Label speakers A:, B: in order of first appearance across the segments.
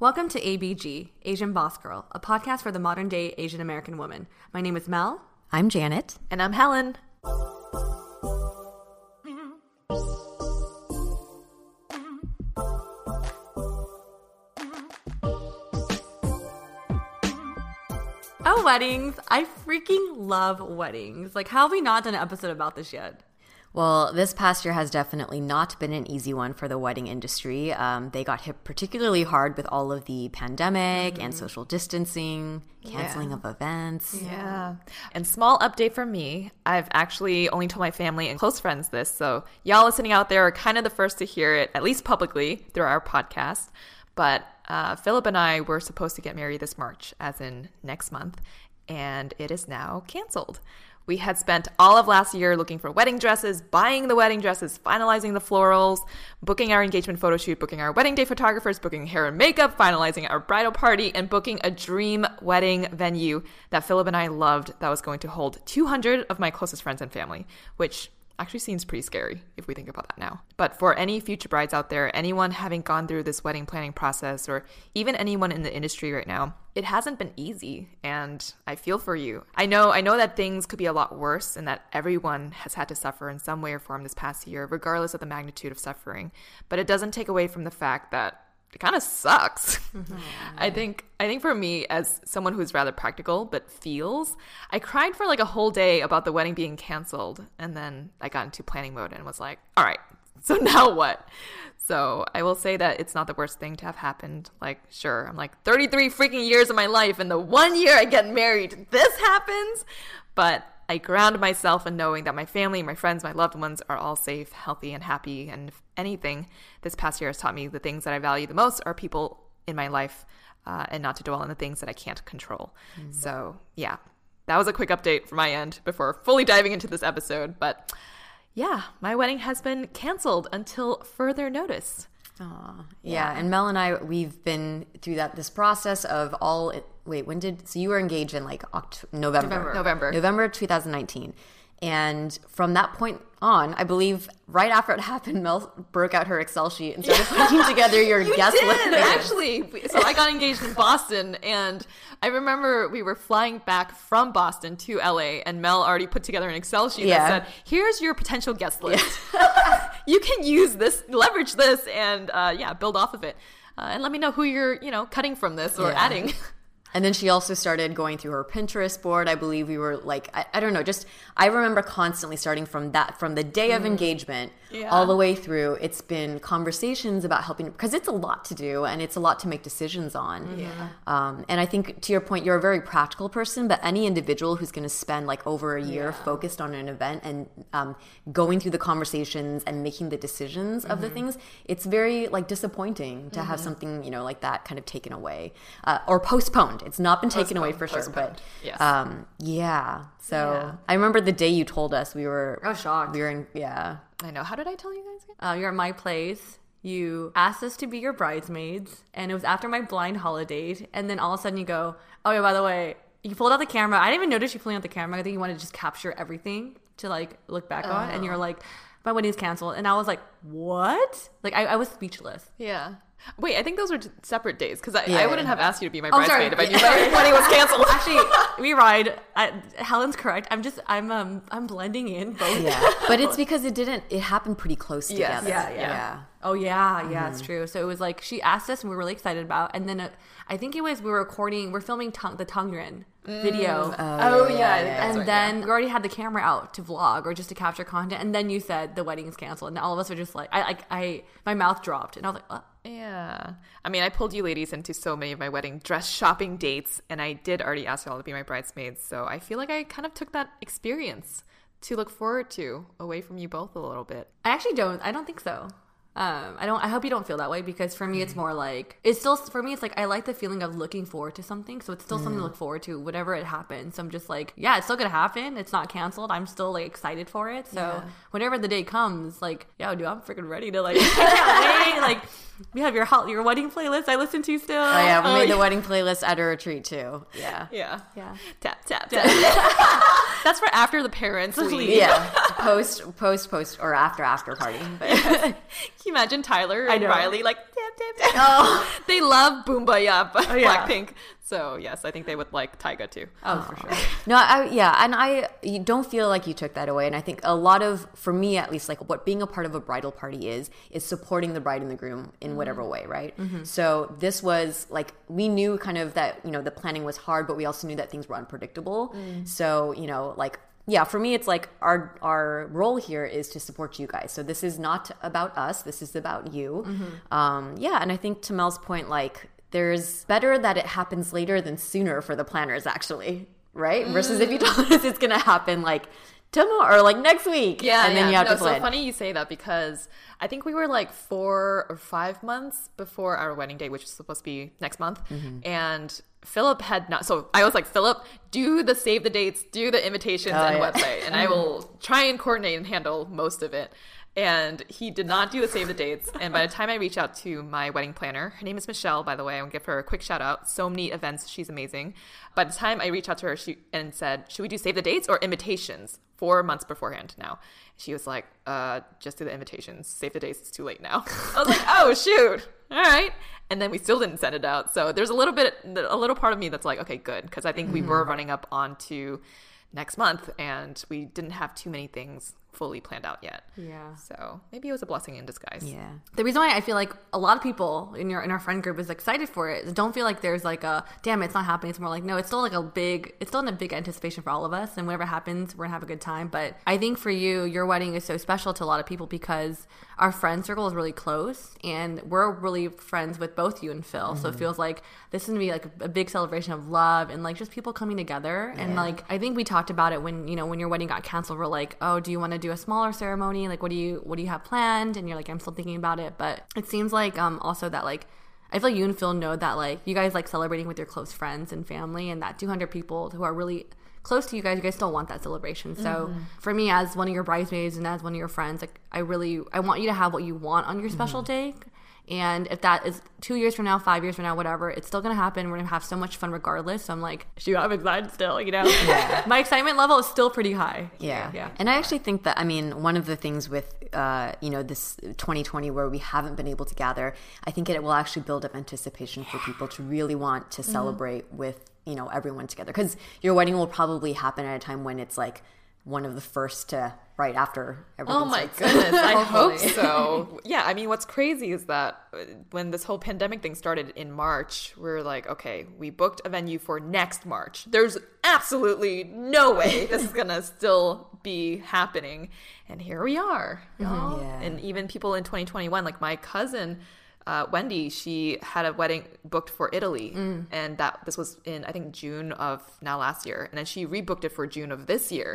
A: Welcome to ABG, Asian Boss Girl, a podcast for the modern day Asian American woman. My name is Mel.
B: I'm Janet.
C: And I'm Helen.
A: Oh, weddings. I freaking love weddings. Like, how have we not done an episode about this yet?
B: Well, this past year has definitely not been an easy one for the wedding industry. Um, they got hit particularly hard with all of the pandemic mm-hmm. and social distancing, canceling yeah. of events.
C: Yeah. And small update from me I've actually only told my family and close friends this. So, y'all listening out there are kind of the first to hear it, at least publicly, through our podcast. But uh, Philip and I were supposed to get married this March, as in next month, and it is now canceled. We had spent all of last year looking for wedding dresses, buying the wedding dresses, finalizing the florals, booking our engagement photo shoot, booking our wedding day photographers, booking hair and makeup, finalizing our bridal party, and booking a dream wedding venue that Philip and I loved that was going to hold 200 of my closest friends and family, which actually seems pretty scary if we think about that now. But for any future brides out there, anyone having gone through this wedding planning process, or even anyone in the industry right now, it hasn't been easy and I feel for you. I know I know that things could be a lot worse and that everyone has had to suffer in some way or form this past year, regardless of the magnitude of suffering. But it doesn't take away from the fact that kind of sucks. Mm-hmm. I think I think for me as someone who's rather practical but feels, I cried for like a whole day about the wedding being canceled and then I got into planning mode and was like, "All right, so now what?" So, I will say that it's not the worst thing to have happened. Like, sure, I'm like 33 freaking years of my life and the one year I get married, this happens, but I ground myself in knowing that my family, my friends, my loved ones are all safe, healthy, and happy. And if anything, this past year has taught me the things that I value the most are people in my life uh, and not to dwell on the things that I can't control. Mm. So, yeah, that was a quick update from my end before fully diving into this episode. But yeah, my wedding has been canceled until further notice.
B: Yeah. yeah. And Mel and I, we've been through that this process of all wait, when did so you were engaged in like October, November,
C: November, November,
B: November 2019, and from that point on, I believe right after it happened, Mel broke out her Excel sheet and started putting together your
C: you
B: guest
C: did, list. Actually, so I got engaged in Boston, and I remember we were flying back from Boston to LA, and Mel already put together an Excel sheet yeah. that said, "Here's your potential guest list. Yeah. you can use this, leverage this, and uh, yeah, build off of it." Uh, and let me know who you're, you know, cutting from this or yeah. adding.
B: And then she also started going through her Pinterest board. I believe we were like, I, I don't know, just I remember constantly starting from that, from the day of mm. engagement yeah. all the way through. It's been conversations about helping because it's a lot to do and it's a lot to make decisions on. Yeah. Um, and I think to your point, you're a very practical person, but any individual who's going to spend like over a year yeah. focused on an event and um, going through the conversations and making the decisions mm-hmm. of the mm-hmm. things, it's very like disappointing to mm-hmm. have something you know like that kind of taken away uh, or postponed it's not been taken away for sure, but yes. um, yeah. So yeah. I remember the day you told us we were.
A: I was shocked.
B: We were in. Yeah.
C: I know. How did I tell you guys?
A: Uh, you're at my place. You asked us to be your bridesmaids, and it was after my blind holiday. And then all of a sudden you go, "Oh yeah, by the way, you pulled out the camera. I didn't even notice you pulling out the camera. I think you wanted to just capture everything to like look back on, and you're like, my wedding's canceled, and I was like, what? Like I, I was speechless.
C: Yeah. Wait, I think those were separate days because I, I wouldn't have asked you to be my
A: Oh,
C: bridesmaid if I knew my wedding was canceled.
A: Actually, we ride. I, Helen's correct. I'm just I'm um I'm blending in both.
B: Yeah, but it's because it didn't. It happened pretty close
C: Yes.
B: together.
A: Yeah, yeah.
B: yeah.
A: Oh yeah, yeah, it's true. So it was like she asked us, and we were really excited about. And then uh, I think it was we were recording, we're filming tongue, the Tongren video,
C: Oh, yeah, I think
A: and
C: right,
A: then we already had the camera out to vlog or just to capture content. And then you said the wedding is canceled, and all of us were just like, I like I my mouth dropped, and I was like, what?
C: Yeah. I mean, I pulled you ladies into so many of my wedding dress shopping dates, and I did already ask y'all to be my bridesmaids. So I feel like I kind of took that experience to look forward to away from you both a little bit.
A: I actually don't. I don't think so. Um, I don't. I hope you don't feel that way because for me, it's more like it's still for me. It's like I like the feeling of looking forward to something, so it's still something to look forward to, whatever it happens. So I'm just like, yeah, it's still gonna happen. It's not canceled. I'm still like excited for it. So whenever the day comes, like, yo, dude, I'm freaking ready to like. Wait. Like, we have your hot your wedding playlist I listen to still.
B: Oh yeah, we oh, made the wedding playlist at a retreat too. Yeah.
C: Yeah.
A: Yeah.
C: Tap, tap, tap. That's for after the parents leave.
B: Yeah. post, post, post, or after, after party. But
C: Can you imagine Tyler and. Riley like tap, tap, tap?
B: oh,
C: They love Boombayah by oh,
A: yeah.
C: Blackpink. So yes, I think they would like Tyga too.
A: Oh, for um, sure.
B: no, I, yeah, and I don't feel like you took that away. And I think a lot of, for me at least, like what being a part of a bridal party is, is supporting the bride and the groom in whatever mm-hmm. way, right? Mm-hmm. So this was like we knew kind of that you know the planning was hard, but we also knew that things were unpredictable. Mm. So you know, like yeah, for me, it's like our our role here is to support you guys. So this is not about us. This is about you. Mm-hmm. Um, yeah, and I think to Mel's point, like there's better that it happens later than sooner for the planners, actually, right? Versus if you told us it's gonna happen like tomorrow or like next week,
C: Yeah,
B: and then
C: yeah.
B: you have
C: no,
B: to plan.
C: So funny you say that because I think we were like four or five months before our wedding day, which is supposed to be next month,
B: Mm-hmm.
C: and Philip had not. So I was like, Philip, do the save the dates, do the invitations and
B: Oh, yeah.
C: website, and I will try and coordinate and handle most of it. And he did not do the save the dates. And by the time I reach out to my wedding planner, her name is Michelle, by the way, I will give her a quick shout out. So many events, she's amazing. By the time I reach out to her, she and said, "Should we do save the dates or invitations?" Four months beforehand. Now she was like, "Uh, just do the invitations. Save the dates. It's too late now." I was like, "Oh shoot! All right." And then we still didn't send it out. So there's a little bit, a little part of me that's like, "Okay, good," because I think we were running up onto next month, and we didn't have too many things fully planned out yet.
A: Yeah.
C: So maybe it was a blessing in disguise.
B: yeah,
A: The reason why I feel like a lot of people in your in our friend group is excited for it. Don't feel like there's like a damn it's not happening. It's more like no, it's still like a big it's still in a big anticipation for all of us. And whatever happens, we're gonna have a good time. But I think for you, your wedding is so special to a lot of people because our friend circle is really close, and we're really friends with both you and Phil. So it feels like this is gonna be like a big celebration of love and like just people coming together. And like I think we talked about it when you know when your wedding got canceled. We're like, oh, do you want to do a smaller ceremony? Like, what do you what do you have planned? And you're like, I'm still thinking about it. But it seems like um also that like I feel like you and Phil know that like you guys like celebrating with your close friends and family, and that 200 people who are really close to you guys, you guys still want that celebration. So mm-hmm. for me, as one of your bridesmaids and as one of your friends, like I really I want you to have what you want on your special mm-hmm. day. And if that is two years from now, five years from now, whatever, it's still gonna happen. We're gonna have so much fun regardless. So I'm like, shoot, I'm excited still. You know, my excitement level is still pretty high.
B: Yeah.
A: yeah.
B: And I actually think that, I mean, one of the things with, uh, you know, this 2020 where we haven't been able to gather, I think it will actually build up anticipation for people to really want to mm-hmm. celebrate with, you know, everyone together. Because your wedding will probably happen at a time when it's like one of the first to, right after everything
C: Oh my
B: starts.
C: goodness, I hope so. Yeah, I mean, what's crazy is that uh, when this whole pandemic thing started in March, we are like, okay, we booked a venue for next March. There's absolutely no way this is gonna still be happening, and here we are. y'all.
B: Yeah.
C: And even people in 2021, like my cousin. Uh, Wendy, she had a wedding booked for Italy, and that this was in I think June of now last year, and then she rebooked it for June of this year,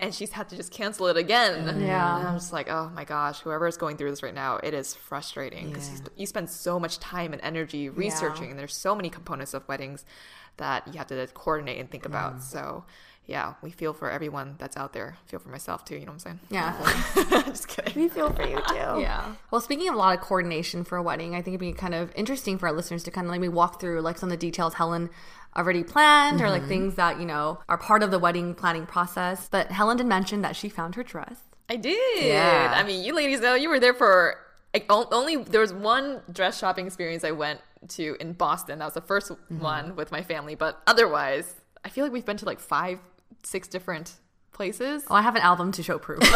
C: and she's had to just cancel it again.
A: Yeah.
C: And I'm just like, oh my gosh, whoever is going through this right now, it is frustrating because
B: Yeah.
C: you, you spend so much time and energy researching, and there's so many components of weddings that you have to coordinate and think about. So, yeah, we feel for everyone that's out there. I feel for myself too. You know what I'm saying?
A: Yeah.
C: Just kidding.
B: We feel for you too.
A: Yeah. Well, speaking of a lot of coordination for a wedding, I think it'd be kind of interesting for our listeners to kind of let me walk through like some of the details Helen already planned or like mm-hmm. things that, you know, are part of the wedding planning process. But Helen did mention that she found her dress.
C: I did.
B: Yeah.
C: I mean, you ladies know you were there for like, only there was one dress shopping experience I went to in Boston. That was the 1st mm-hmm. one with my family, but otherwise, I feel like we've been to like five, six different places.
A: Oh, I have an album to show proof.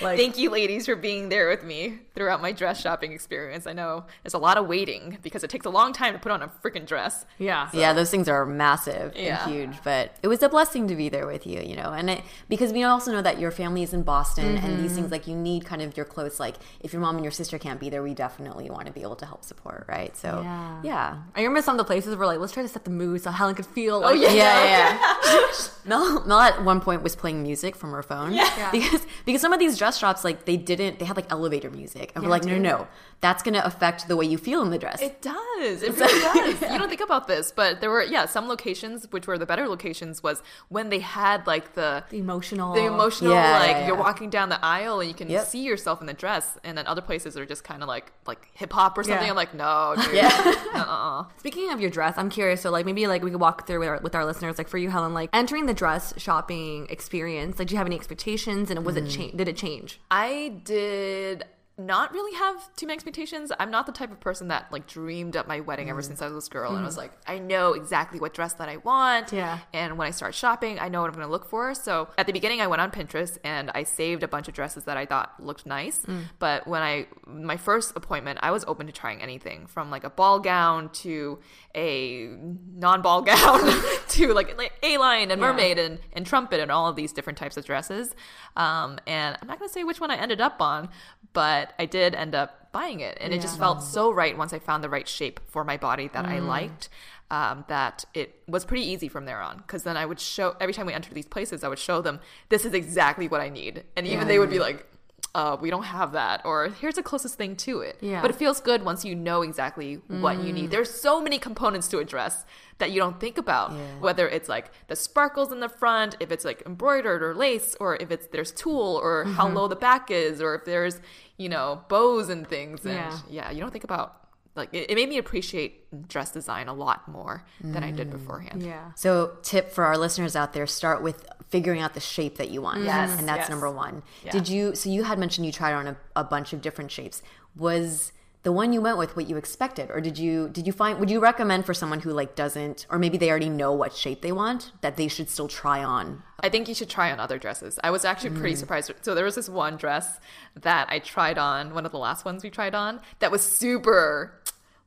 A: Like-
C: Thank you, ladies, for being there with me throughout my dress shopping experience. I know there's a lot of waiting because it takes a long time to put on a freaking dress.
A: yeah.
B: Yeah, those things are massive
C: Yeah.
B: and huge, but it was a blessing to be there with you, you know. And it, because we also know that your family is in Boston and these mm-hmm. things like you need kind of your clothes. like if your mom and your sister can't be there, we definitely want to be able to help support, right? So,
A: Yeah.
B: yeah.
A: I remember some of the places were like, let's try to set the mood so Helen could feel oh, like,
C: yeah.
B: Yeah, yeah. yeah. Mel, Mel at one point was playing music from her phone.
C: Yeah.
B: Because because some of these dress shops like they didn't they had like elevator music and we're like no no no that's gonna affect the way you feel in the dress.
C: It does. It really does. You don't think about this, but there were yeah some locations which were the better locations was when they had like the
A: the emotional.
C: the emotional
B: Yeah,
C: like
B: yeah,
C: you're walking down the aisle and you can
B: Yep.
C: see yourself in the dress, and then other places are just kind of like like hip hop or something.
A: Yeah.
C: I'm like no, dude.
B: Yeah.
C: uh-uh.
A: Speaking of your dress, I'm curious. So, like, maybe like we could walk through with our, with our listeners. Like for you, Helen, like entering the dress shopping experience. Like, do you have any expectations? And was it mm. change? Did it change?
C: I did not really have too many expectations. I'm not the type of person that like dreamed up my wedding ever mm. since I was a girl and I was like, I know exactly what dress that I want.
A: Yeah.
C: And when I start shopping, I know what I'm going to look for. So at the beginning, I went on Pinterest and I saved a bunch of dresses that I thought looked nice. Mm. But when I my first appointment, I was open to trying anything from like a ball gown to a non-ball gown to like, like A-line and
A: Yeah.
C: mermaid and, and trumpet and all of these different types of dresses. Um, and I'm not going to say which one I ended up on, but I did end up buying it. And it just felt so right once I found the right shape for my body that I liked. Um, that it was pretty easy from there on because then I would show every time we entered these places, I would show them this is exactly what I need, and even they would be like, uh, "We don't have that," or "Here's the closest thing to it."
A: Yeah.
C: But it feels good once you know exactly what you need. There's so many components to a dress that you don't think about, whether it's like the sparkles in the front, if it's like embroidered or lace, or if it's there's tulle, or how low the back is, or if there's you know bows and things. And
A: Yeah.
C: yeah, you don't think about like it, it made me appreciate dress design a lot more than I did mm. beforehand.
A: Yeah.
B: So, tip for our listeners out there: start with figuring out the shape that you want. Mm-hmm.
C: Yes,
B: and that's
C: yes.
B: number one.
C: Yeah.
B: Did you? So you had mentioned you tried on a, a bunch of different shapes. Was the one you went with what you expected, or did you did you find? Would you recommend for someone who like doesn't, or maybe they already know what shape they want, that they should still try on?
C: I think you should try on other dresses. I was actually pretty mm. surprised. So there was this one dress that I tried on, one of the last ones we tried on, that was super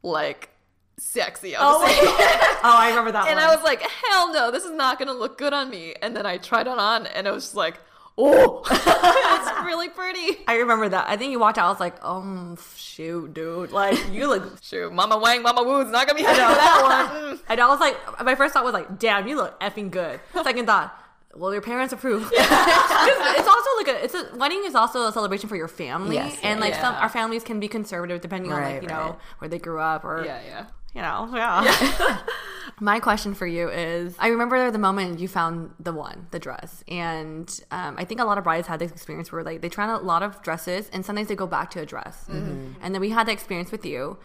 C: like sexy. I was oh saying.
A: oh, I remember that
C: and
A: one.
C: I was like, hell no, this is not gonna look good on me. And then I tried it on, and it was just like, oh, it's really pretty.
A: I remember that. I think you walked out. I was like, um, shoot, dude. Like, you look.
C: Shoot, Mama Wang, Mama Woo's not gonna be happy with that one. Mm.
A: And I was like, my first thought was like, damn, you look effing good. Second thought, well, your parents approve. it's also like a, it's a wedding is also a celebration for your family,
B: Yes,
A: and like
C: yeah.
A: some our families can be conservative depending on like
B: Right,
A: you know where they grew up or
C: Yeah, yeah.
A: you know, yeah. My question for you is I remember the moment you found the one, the dress. And um, I think a lot of brides had this experience where like they try on a lot of dresses and sometimes they go back to a dress. And then we had the experience with you.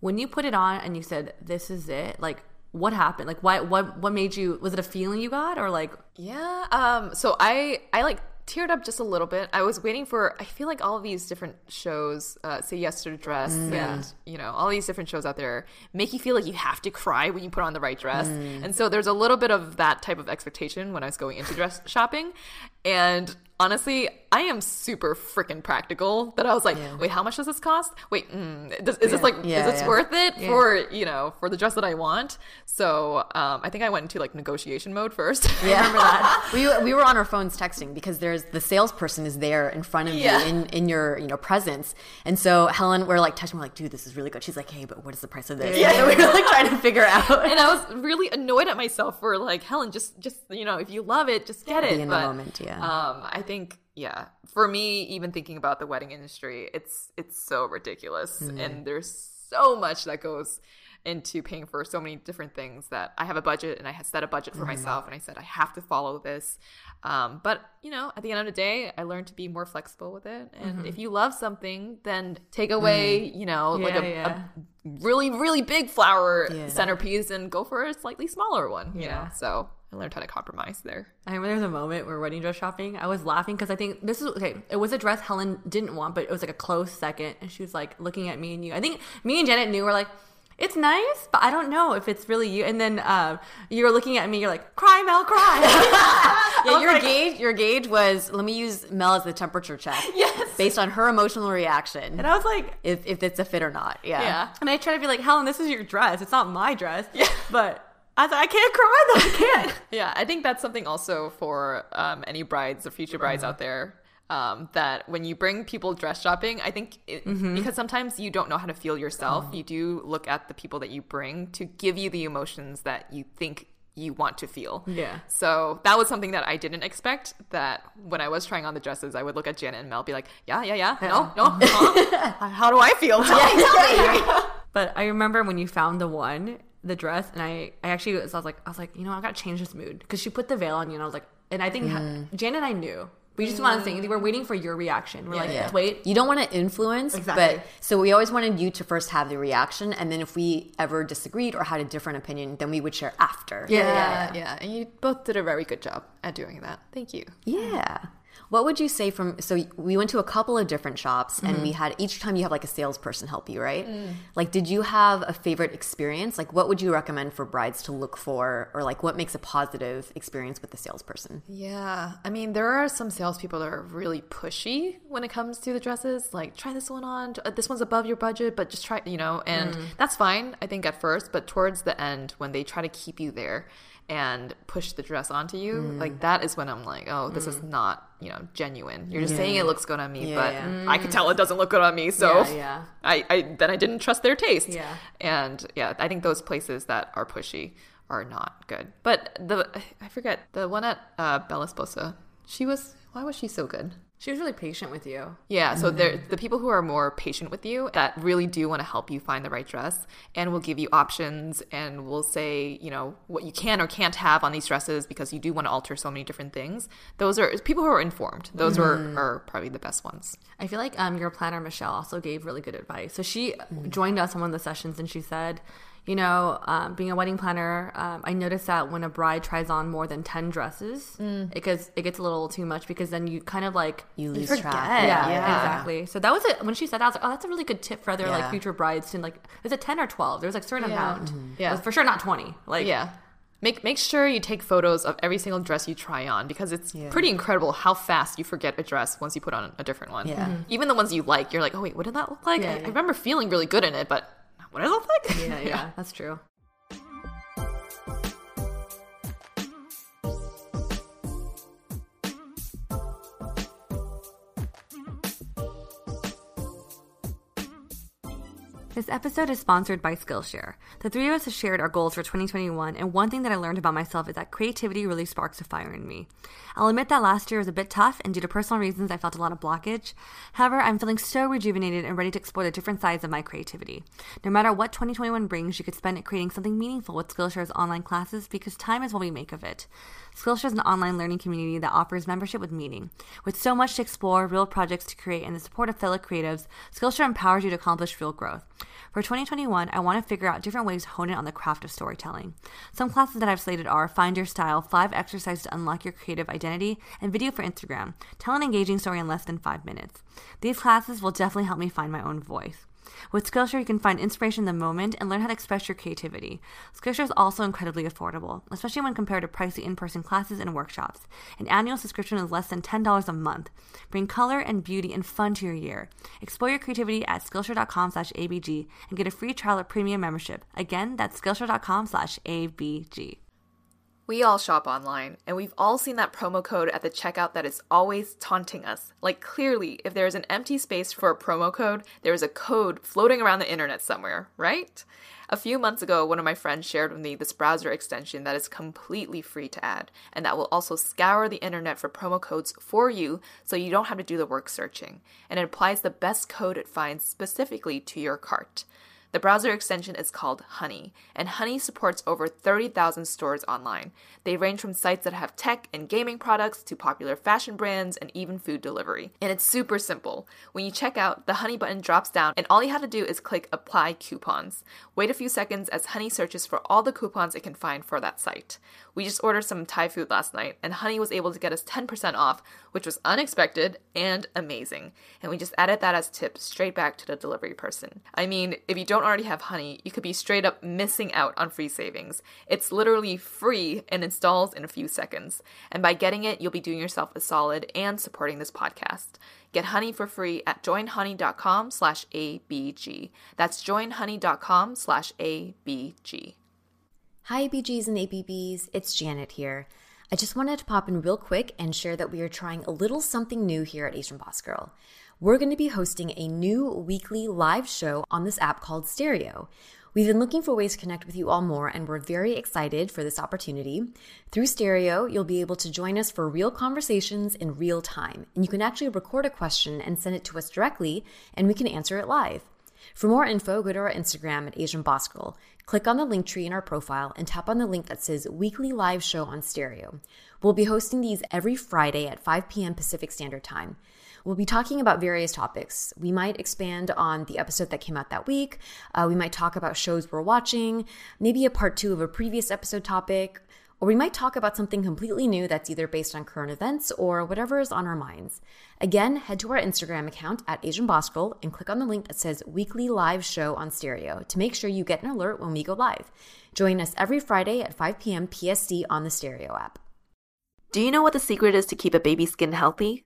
A: When you put it on and you said, This is it, like what happened? Like why what what made you was it a feeling you got or like
C: Yeah. Um. So I I like teared up just a little bit. I was waiting for. I feel like all of these different shows, uh, say yes to the dress, and you know all these different shows out there make you feel like you have to cry when you put on the right dress. And so there's a little bit of that type of expectation when I was going into dress shopping. And honestly, I am super freaking practical. That I was like, wait, how much does this cost? Wait, mm, does, is this like
B: Yeah,
C: is this
B: yeah.
C: worth it for you know for the dress that I want? So um, I think I went into like negotiation mode first.
B: Yeah, remember that. we we were on our phones texting because there's the salesperson is there in front of
C: Yeah.
B: you in, in your you know presence, and so Helen, we're like touching, we're like, dude, this is really good. She's like, hey, but what is the price of this? Yeah, we were like trying to figure out.
C: and I was really annoyed at myself for like Helen, just just you know, if you love it, just get it.
B: in the moment, yeah.
C: Um, I think yeah, for me, even thinking about the wedding industry, it's it's so ridiculous,
B: Mm.
C: and there's so much that goes into paying for so many different things that I have a budget and I had set a budget for myself and I said I have to follow this. Um, but you know, at the end of the day, I learned to be more flexible with it. And if you love something, then take away, you know, like a,
A: yeah.
C: a really really big flower
B: Yeah.
C: centerpiece and go for a slightly smaller one. You
A: Yeah.
C: know, so I learned how to compromise there.
A: I remember there was a moment where wedding dress shopping. I was laughing because I think this is okay. It was a dress Helen didn't want, but it was like a close second, and she was like looking at me and you. I think me and Janet knew we're like, it's nice, but I don't know if it's really you. And then um, you were looking at me. You're like, cry, Mel, cry.
B: Yeah, your
A: like-
B: gauge your gauge was let me use Mel as the temperature check.
A: Yes.
B: Based on her emotional reaction.
A: and I was like,
B: if if it's a fit or not. Yeah.
C: Yeah.
A: and I try to be like, Helen, this is your dress. It's not my dress. Yeah. But I like, I can't cry though. I can't.
C: Yeah, I think that's something also for um, any brides or future brides out there. Um, that when you bring people dress shopping, I think it,
A: Mm-hmm.
C: because sometimes you don't know how to feel yourself, you do look at the people that you bring to give you the emotions that you think you want to feel.
A: Yeah.
C: So that was something that I didn't expect. That when I was trying on the dresses, I would look at Janet and Mel, be like, "Yeah, yeah, yeah, no, no, huh? how do I feel? Tell me, tell me."
A: But I remember when you found the one, the dress, and I, I actually was, I was like, I was like, you know, I got to change this mood because she put the veil on you, and I was like, and I think mm. Jan and I knew. We just wanted to say anything. We're waiting for your reaction. We're like,
B: Yeah.
A: wait.
B: You don't want to influence,
A: Exactly.
B: but so we always wanted you to first have the reaction, and then if we ever disagreed or had a different opinion, then we would share after.
C: Yeah, yeah, and you both did a very good job at doing that. Thank you.
B: Yeah. What would you say from so we went to a couple of different shops and
A: Mm-hmm.
B: we had each time you have like a salesperson help you, right?
A: Mm.
B: Like did you have a favorite experience? Like what would you recommend for brides to look for or like what makes a positive experience with the salesperson?
C: Yeah, I mean, there are some salespeople that are really pushy when it comes to the dresses. Like, try this one on. uh, This one's above your budget, but just try, you know, and that's fine, I think, at first. But towards the end, when they try to keep you there and push the dress onto you, like, that is when I'm like, oh, this is not, you know, genuine. You're just saying it looks good on me,
B: Yeah,
C: but
B: yeah.
C: I can tell it doesn't look good on me. So
A: Yeah, yeah.
C: I, I then I didn't trust their taste.
A: Yeah.
C: And yeah, I think those places that are pushy are not good. But the I forget the one at uh, Bella Sposa. She was why was she so good?
A: She was really patient with you.
C: Yeah, so they're mm-hmm. the people who are more patient with you that really do want to help you find the right dress and will give you options and will say, you know, what you can or can't have on these dresses because you do want to alter so many different things. Those are people who are informed. Those are, mm-hmm. are probably the best ones.
A: I feel like um, your planner Michelle also gave really good advice. So she mm-hmm. joined us on one of the sessions, and she said, you know, um, being a wedding planner, um, I noticed that when a bride tries on more than ten dresses, it gets it gets a little too much because then you kind of like
B: You lose
C: forget.
B: track.
A: yeah,
C: Yeah.
A: exactly. So that was it. When she said that, I was like, oh, that's a really good tip for other like future brides to like. Is it ten or twelve? There was like a certain
C: Yeah.
A: amount.
C: Yeah.
A: It was for sure not twenty. Like
C: Yeah. Make make sure you take photos of every single dress you try on because it's pretty incredible how fast you forget a dress once you put on a different one.
B: Yeah. Mhm.
C: Even the ones you like, you're like, oh wait, what did that look like?
A: Yeah,
C: I,
A: yeah.
C: I remember feeling really good in it, but what it look like?
A: yeah, yeah, that's true. This episode is sponsored by Skillshare. The three of us have shared our goals for 2021, and one thing that I learned about myself is that creativity really sparks a fire in me. I'll admit that last year was a bit tough, and due to personal reasons, I felt a lot of blockage. However, I'm feeling so rejuvenated and ready to explore the different sides of my creativity. No matter what 2021 brings, you could spend it creating something meaningful with Skillshare's online classes because time is what we make of it. Skillshare is an online learning community that offers membership with meaning. With so much to explore, real projects to create, and the support of fellow creatives, Skillshare empowers you to accomplish real growth. For 2021, I want to figure out different ways to hone in on the craft of storytelling. Some classes that I've slated are Find Your Style, 5 exercises to unlock your creative identity, and Video for Instagram, tell an engaging story in less than 5 minutes. These classes will definitely help me find my own voice. With Skillshare, you can find inspiration in the moment and learn how to express your creativity. Skillshare is also incredibly affordable, especially when compared to pricey in-person classes and workshops. An annual subscription is less than $10 a month. Bring color and beauty and fun to your year. Explore your creativity at Skillshare.com slash ABG and get a free trial of premium membership. Again, that's Skillshare.com slash ABG.
C: We all shop online, and we've all seen that promo code at the checkout that is always taunting us. Like, clearly, if there is an empty space for a promo code, there is a code floating around the internet somewhere, right? A few months ago, one of my friends shared with me this browser extension that is completely free to add, and that will also scour the internet for promo codes for you so you don't have to do the work searching. And it applies the best code it finds specifically to your cart. The browser extension is called Honey, and Honey supports over 30,000 stores online. They range from sites that have tech and gaming products to popular fashion brands and even food delivery. And it's super simple. When you check out, the Honey button drops down, and all you have to do is click Apply Coupons. Wait a few seconds as Honey searches for all the coupons it can find for that site. We just ordered some Thai food last night, and Honey was able to get us 10% off, which was unexpected and amazing. And we just added that as tip straight back to the delivery person. I mean, if you don't already have Honey, you could be straight up missing out on free savings. It's literally free and installs in a few seconds. And by getting it, you'll be doing yourself a solid and supporting this podcast. Get Honey for free at joinhoney.com slash ABG. That's joinhoney.com slash ABG.
B: Hi, ABGs and ABBs. It's Janet here. I just wanted to pop in real quick and share that we are trying a little something new here at Asian Boss Girl. We're going to be hosting a new weekly live show on this app called Stereo. We've been looking for ways to connect with you all more, and we're very excited for this opportunity. Through Stereo, you'll be able to join us for real conversations in real time, and you can actually record a question and send it to us directly, and we can answer it live. For more info, go to our Instagram at Asian Boss Girl. Click on the link tree in our profile and tap on the link that says Weekly Live Show on Stereo. We'll be hosting these every Friday at 5 p.m. Pacific Standard Time. We'll be talking about various topics. We might expand on the episode that came out that week. Uh, we might talk about shows we're watching, maybe a part two of a previous episode topic, or we might talk about something completely new that's either based on current events or whatever is on our minds. Again, head to our Instagram account at Asian Boss and click on the link that says Weekly Live Show on Stereo to make sure you get an alert when we go live. Join us every Friday at 5 p.m. PST on the Stereo app.
C: Do you know what the secret is to keep a baby's skin healthy?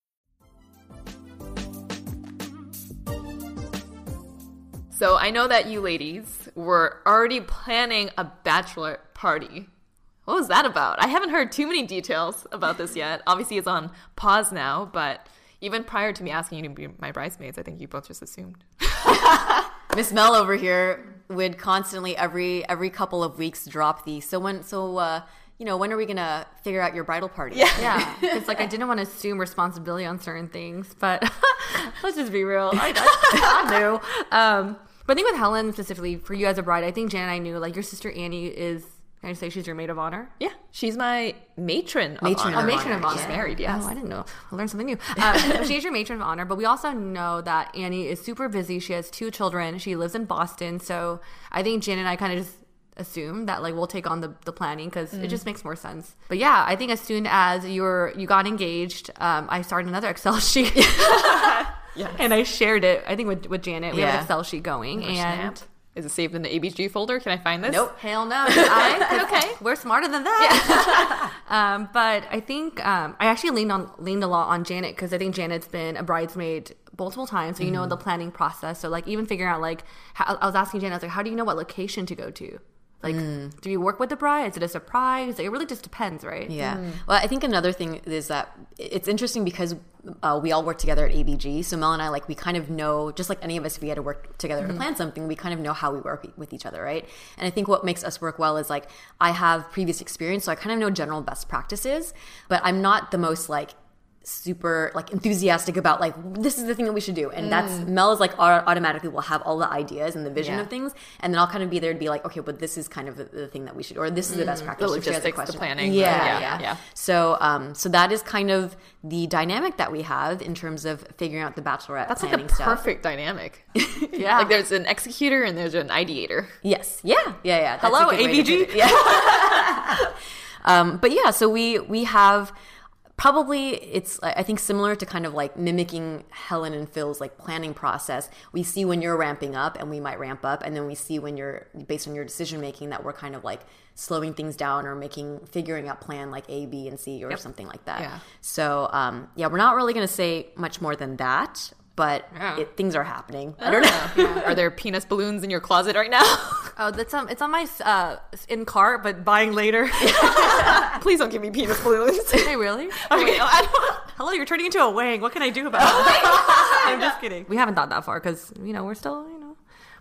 C: So I know that you ladies were already planning a bachelor party. What was that about? I haven't heard too many details about this yet. Obviously, it's on pause now, but even prior to me asking you to be my bridesmaids, I think you both just assumed.
B: Miss Mel over here would constantly every every couple of weeks drop the so when so uh you know when are we gonna figure out your bridal party?
C: Yeah.
A: Yeah, it's like I didn't want to assume responsibility on certain things, but let's just be real. I, I, I knew. Um, but I think with Helen specifically, for you as a bride, I think Jan and I knew like your sister Annie is. Can I say she's your maid of honor?
C: Yeah, she's my matron. Of
B: Matron
C: honor.
B: of
A: Oh, matron of honor.
C: She's married. Yes.
A: Oh, I didn't know. I learned something new. Um, she's your matron of honor, but we also know that Annie is super busy. She has two children. She lives in Boston, so I think Jan and I kind of just assume that like we'll take on the, the planning because it just makes more sense. But yeah, I think as soon as you're you got engaged, um, I started another Excel sheet. And I shared it, I think, with, with Janet. We have
B: Yeah.
A: an Excel sheet going. and
C: Snap. Is it saved in the ABG folder? Can I find this?
B: Nope.
A: Hell no. I, okay. We're smarter than that. um, but I think um, I actually leaned on leaned a lot on Janet because I think Janet's been a bridesmaid multiple times, so you know the planning process. So like even figuring out like how, I was asking Janet, I was like, how do you know what location to go to? Like, mm. do you work with the bride? Is it a surprise? It really just depends, right?
B: Yeah. Mm. Well, I think another thing is that it's interesting because uh, we all work together at ABG. So Mel and I, like, we kind of know, just like any of us, if we had to work together to mm-hmm. plan something, we kind of know how we work with each other, right? And I think what makes us work well is like I have previous experience, so I kind of know general best practices, but I'm not the most like super like enthusiastic about like this is the thing that we should do and that's mel is like automatically will have all the ideas and the vision
C: Yeah.
B: of things and then i'll kind of be there to be like okay but this is kind of the, the thing that we should or this is the best practice
C: The
B: if she has a
C: logistics, the planning,
B: yeah, yeah
C: yeah, yeah.
B: so um so that is kind of the dynamic that we have in terms of figuring out the bachelorette
C: That's like
B: planning
C: a
B: stuff
C: perfect dynamic.
A: Yeah.
C: like there's an executor and there's an ideator.
B: Yes. Yeah. Yeah. Yeah. That's
A: Hello,
B: a good way to
A: ABG?
B: Yeah. um, but yeah, so we we have probably it's I think similar to kind of like mimicking Helen and Phil's like planning process. We see when you're ramping up, and we might ramp up, and then we see when you're based on your decision making that we're kind of like slowing things down or making figuring out plan like A, B, and C or something like that.
C: Yeah.
B: So um, yeah, we're not really going to say much more than that. But
C: Yeah.
B: it, things are happening. I don't know.
C: Are there penis balloons in your closet right now?
A: Oh, that's um, it's on my uh in cart, but buying later.
C: Please don't give me penis balloons.
A: hey, really?
C: okay, I don't.
A: Hello, you're turning into a wang. What can I do about it? I'm just kidding. We haven't thought that far because you know we're still you know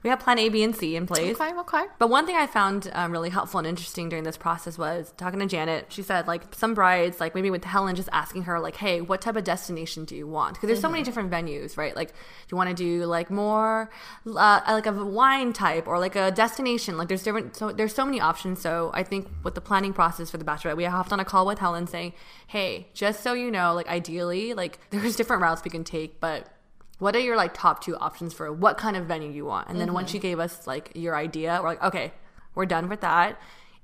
A: we have plan A, B, and C in place.
C: Okay, okay.
A: But one thing I found um, really helpful and interesting during this process was talking to Janet. She said, like, some brides, like maybe with Helen, just asking her, like, hey, what type of destination do you want? Because there's so many different venues, right? Like, do you want to do like more, uh, like a wine type or like a destination? Like, there's different, so there's so many options. So I think with the planning process for the Bachelorette, we hopped on a call with Helen saying, hey, just so you know, like, ideally, like, there's different routes we can take, but what are your like top two options for what kind of venue you want? And then once mm-hmm. you gave us like your idea, we're like, okay, we're done with that,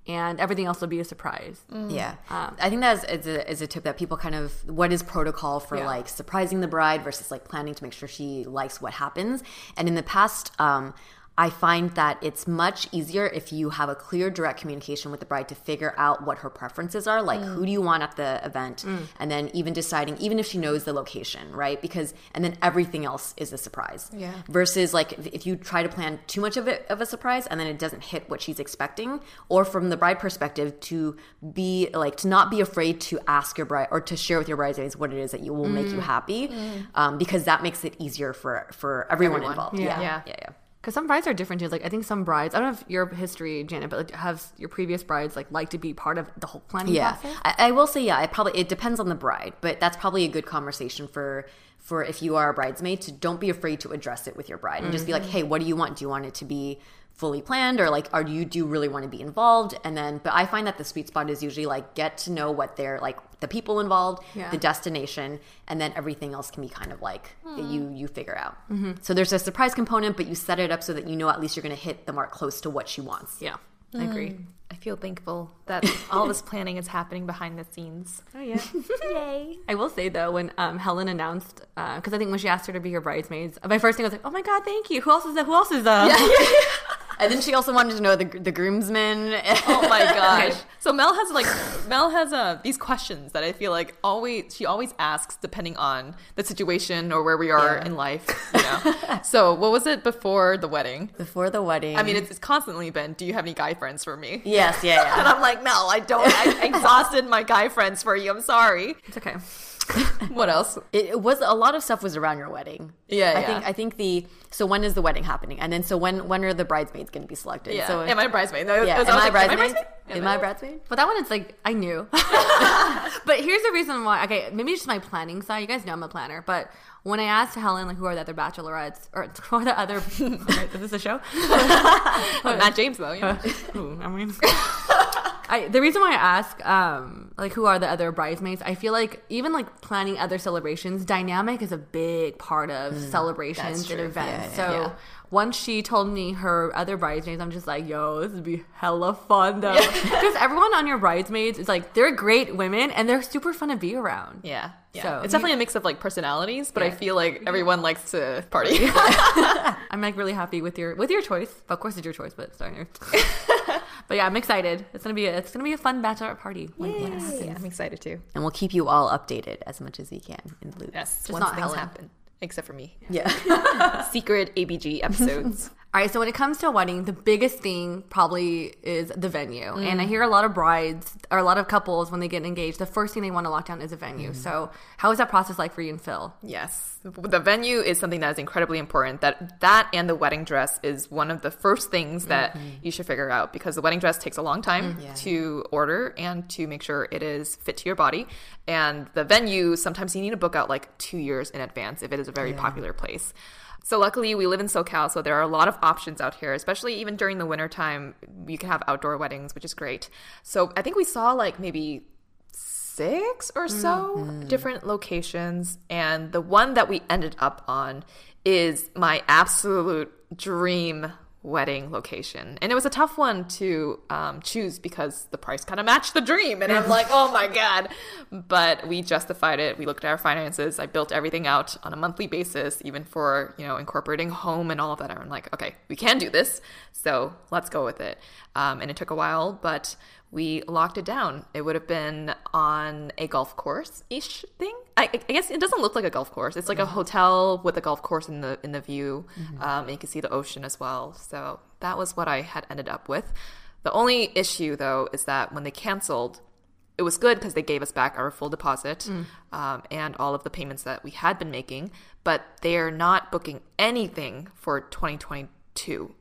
A: and everything else will be a surprise. Mm-hmm.
B: Yeah, um, I think that is, is, a, is a tip that people kind of what is protocol for
A: Yeah.
B: like surprising the bride versus like planning to make sure she likes what happens. And in the past, um, I find that it's much easier if you have a clear, direct communication with the bride to figure out what her preferences are. Like, who do you want at the event? Mm. And then even deciding, even if she knows the location, right? Because, and then everything else is a surprise.
C: Yeah.
B: Versus, like, if, if you try to plan too much of it, of a surprise and then it doesn't hit what she's expecting, or from the bride perspective, to be like, to not be afraid to ask your bride or to share with your bridesmaids what it is that you will make you mm. happy, mm. um, because that makes it easier for, for everyone,
C: Everyone.
B: involved.
A: Yeah.
B: Yeah.
C: Yeah.
B: Yeah.
A: Because some brides are different too. Like I think some brides, I don't know if your history, Janet, but like, have your previous brides like like to be part of the whole planning
B: Yeah,
A: process?
B: I, I will say, yeah, it probably it depends on the bride, but that's probably a good conversation for for if you are a bridesmaid to don't be afraid to address it with your bride and just be like, mm-hmm. hey, what do you want? Do you want it to be fully planned or like are you do you really want to be involved and then but i find that the sweet spot is usually like get to know what they're like the people involved
A: Yeah.
B: the destination and then everything else can be kind of like hmm. you you figure out mm-hmm. so there's a surprise component but you set it up so that you know at least you're going to hit the mark close to what she wants
A: Yeah, I hmm. agree.
C: I feel thankful that all this planning is happening behind the scenes.
A: Oh yeah. Yay. I will say though, when um, Helen announced, uh, because I think when she asked her to be her bridesmaids, my first thing was like, "Oh my god, thank you. Who else is that? Who else is uh? that?"
B: and then she also wanted to know the the groomsmen
C: Oh my gosh. So Mel has like Mel has uh these questions that I feel like always she always asks depending on the situation or where we are
B: Yeah.
C: in life. You know. so what was it before the wedding?
B: before the wedding
C: I mean, it's, it's constantly been. Do you have any guy friends for me?
B: yes yeah, yeah.
C: And I'm like, Mel, I don't. I exhausted my guy friends for you. I'm sorry.
A: It's okay.
C: What else?
B: It, it was a lot of stuff was around your wedding.
C: Yeah,
B: I
C: yeah.
B: think I think the so when is the wedding happening, and then so when when are the bridesmaids going to be selected?
C: Yeah.
B: So
C: am I a bridesmaid? No,
B: yeah,
C: I was
B: am I a
C: like,
B: bridesmaid?
C: Am
B: Am I a bridesmaid?
A: But that one, it's like I knew. but here's the reason why. Okay, maybe it's just my planning side. You guys know I'm a planner, but when I asked Helen, like, who are the other bachelorettes or who are the other? Sorry, is this a show?
C: Matt James though. Yeah.
A: Ooh, I mean, I, the reason why I ask, um, like, who are the other bridesmaids? I feel like even like planning other celebrations, dynamic is a big part of celebrations and events.
B: Yeah, yeah,
A: so
C: yeah.
A: once she told me her other bridesmaids, I'm just like, yo, this would be hella fun though, because everyone on your bridesmaids is like they're great women and they're super fun to be around.
C: Yeah. Yeah.
A: So-
C: it's definitely a mix of like personalities, but I feel like everyone likes to party.
A: I'm like really happy with your with your choice. Of course, it's your choice, but sorry. But yeah, I'm excited. It's gonna be a, it's gonna be a fun bachelorette party when, when it happens.
C: yeah, I'm excited too.
B: And we'll keep you all updated as much as we can in the loop.
C: Yes,
A: Just
C: once
A: not
C: things
A: Helen.
C: happen, except for me.
B: Yeah.
C: Secret ABG episodes.
A: All right, so when it comes to a wedding, the biggest thing probably is the venue. And I mm. hear a lot of brides or a lot of couples when they get engaged, the first thing they want to lock down is a venue. Mm. So, how is that process like for you and Phil?
C: Yes. The venue is something that is incredibly important. That that and the wedding dress is one of the first things that mm-hmm. you should figure out because the wedding dress takes a long time mm. to order and to make sure it is fit to your body. And the venue, sometimes you need to book out like 2 years in advance if it is a very popular place. So luckily we live in SoCal, so there are a lot of options out here, especially even during the wintertime. You can have outdoor weddings, which is great. So I think we saw like maybe six or so mm-hmm. different locations. And the one that we ended up on is my absolute dream wedding location. And it was a tough one to um, choose because the price kind of matched the dream. And I'm like, oh my God. But we justified it. We looked at our finances. I built everything out on a monthly basis, even for, you know, incorporating home and all of that. I'm like, okay, we can do this. So let's go with it. Um, and it took a while, but we locked it down. It would have been on a golf course ish thing. I, I guess it doesn't look like a golf course. It's like a hotel with a golf course in the in the view, um, and you can see the ocean as well. So that was what I had ended up with. The only issue though is that when they canceled, it was good because they gave us back our full deposit um, and all of the payments that we had been making, but they are not booking anything for 2022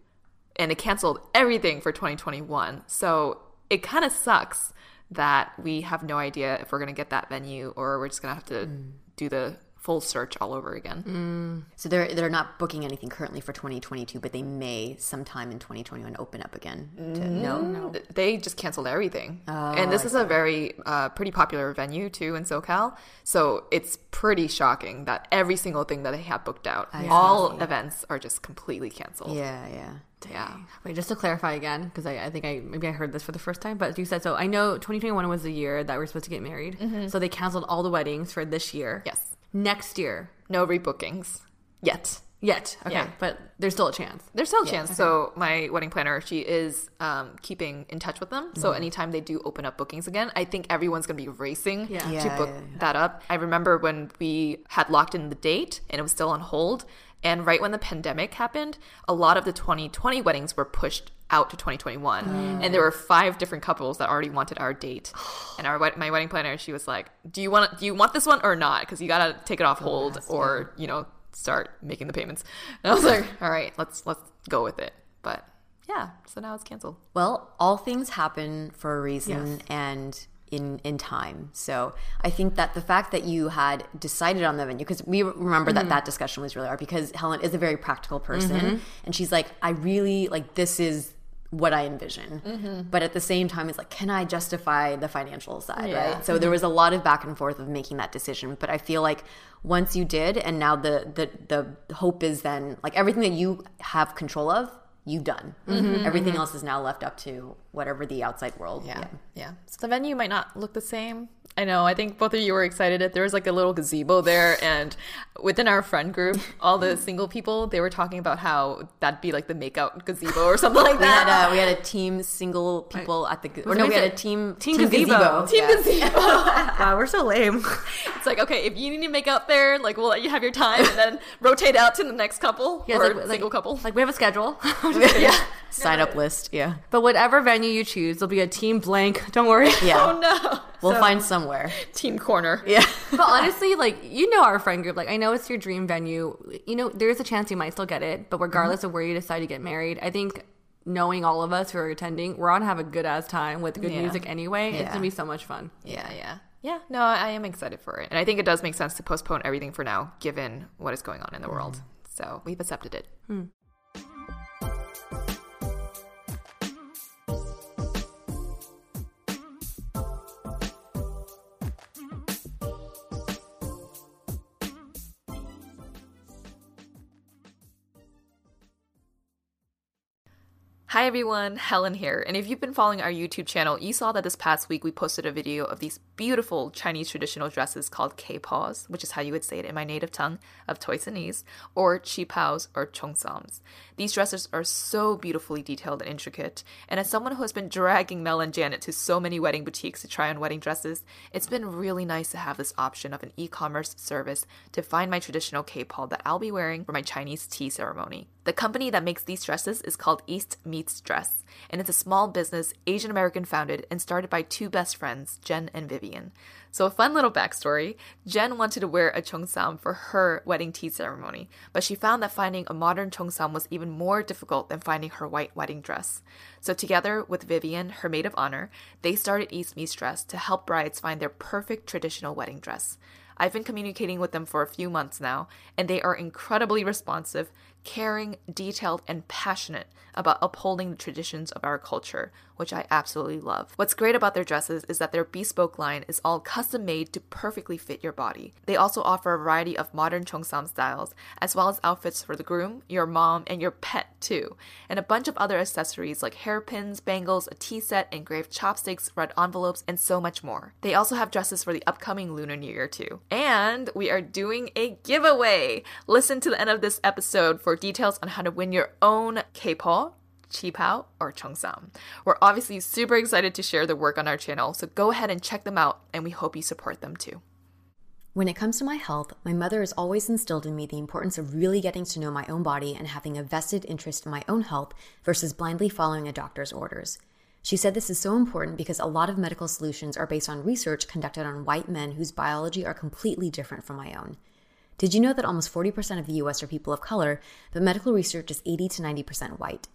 C: and they canceled everything for 2021. So it kind of sucks that we have no idea if we're going to get that venue or we're just going to have to mm. do the full search all over again. Mm.
B: So they're they're not booking anything currently for 2022, but they may sometime in 2021 open up again. To, mm, no,
C: Th- They just canceled everything. Oh, and this is a very uh, pretty popular venue too in SoCal. So it's pretty shocking that every single thing that they have booked out, all events are just completely canceled.
B: Yeah, yeah.
C: Yeah.
A: Wait, just to clarify again, because I, I think I maybe I heard this for the first time, but you said so. I know 2021 was the year that we are supposed to get married, mm-hmm. so they canceled all the weddings for this year.
C: Yes.
A: Next year,
C: No rebookings yet.
A: yet. Okay,
C: Yeah.
A: but there's still a chance.
C: There's still a chance. So my wedding planner, she is um, keeping in touch with them. So anytime they do open up bookings again, I think everyone's going to be racing
A: Yeah.
C: to book
B: yeah, yeah.
C: that up. I remember when we had locked in the date and it was still on hold. And right when the pandemic happened, a lot of the 2020 weddings were pushed out to 2021. And there were five different couples that already wanted our date. And our my wedding planner, she was like, "Do you want do you want this one or not? Because you got to take it off hold or, you know, start making the payments." And I was like, "All right, let's let's go with it." But yeah, so now it's canceled.
B: Well, all things happen for a reason and in in time. So I think that the fact that you had decided on the venue, because we remember that mm-hmm. that discussion was really hard because Helen is a very practical person, mm-hmm. and she's like, I really like this is what I envision, mm-hmm. but at the same time, it's like, can I justify the financial side, right? So there was a lot of back and forth of making that decision, but I feel like once you did, and now the the the hope is then like everything that you have control of you've done. Mm-hmm. Mm-hmm. Everything else is now left up to whatever the outside world.
C: Yeah. Yeah. So the venue might not look the same. I know. I think both of you were excited. There was like a little gazebo there, and within our friend group, all the single people they were talking about how that'd be like the makeout gazebo or something like that.
B: We had
C: that.
B: a, we had a team single people at the or no we had a team
A: Team gazebo.
C: Team
B: Yeah.
C: gazebo.
A: Wow, we're so lame.
C: it's like okay, if you need to make out there, like we'll let you have your time, and then rotate out to the next couple
A: Yeah,
C: or
A: like-
C: single
A: like-
C: couple.
A: Like we have a schedule.
C: yeah.
B: sign up list. Yeah,
A: But whatever venue you choose, there'll be a team blank. Don't worry.
B: yeah.
C: Oh no.
B: We'll find somewhere.
C: Team corner.
B: Yeah.
A: but honestly, like you know our friend group. Like I know it's your dream venue. You know there is a chance you might still get it. But regardless mm-hmm. of where you decide to get married, I think knowing all of us who are attending, we're gonna have a good ass time with good
C: Yeah.
A: music anyway. It's gonna be so much fun.
C: Yeah, yeah. Yeah, no, I am excited for it. And I think it does make sense to postpone everything for now, given what is going on in the world. Mm. So we've accepted it. Hmm. Hi everyone, Helen here. And if you've been following our YouTube channel, you saw that this past week we posted a video of these beautiful Chinese traditional dresses called K-paws, which is how you would say it in my native tongue of Toisanese, or Chi-paos or Cheongsams. These dresses are so beautifully detailed and intricate, and as someone who has been dragging Mel and Janet to so many wedding boutiques to try on wedding dresses, it's been really nice to have this option of an e-commerce service to find my traditional K-paw that I'll be wearing for my Chinese tea ceremony. The company that makes these dresses is called East Meets Dress, and it's a small business Asian American founded and started by two best friends, Jen and Vivian. So, a fun little backstory Jen wanted to wear a cheongsam for her wedding tea ceremony, but she found that finding a modern cheongsam was even more difficult than finding her white wedding dress. So, together with Vivian, her maid of honor, they started East Meets Dress to help brides find their perfect traditional wedding dress. I've been communicating with them for a few months now, and they are incredibly responsive, caring, detailed, and passionate about upholding the traditions of our culture, which I absolutely love. What's great about their dresses is that their bespoke line is all custom made to perfectly fit your body. They also offer a variety of modern cheongsam styles, as well as outfits for the groom, your mom, and your pet too, and a bunch of other accessories like hairpins, bangles, a tea set, engraved chopsticks, red envelopes, and so much more. They also have dresses for the upcoming Lunar New Year too. And we are doing a giveaway! Listen to the end of this episode for details on how to win your own K-paw Chi-pao, or Cheongsam. We're obviously super excited to share their work on our channel, so go ahead and check them out, and we hope you support them too.
B: When it comes to my health, my mother has always instilled in me the importance of really getting to know my own body and having a vested interest in my own health versus blindly following a doctor's orders. She said this is so important because a lot of medical solutions are based on research conducted on white men whose biology are completely different from my own. Did you know that almost 40% of the US are people of color, but medical research is 80 to 90% white?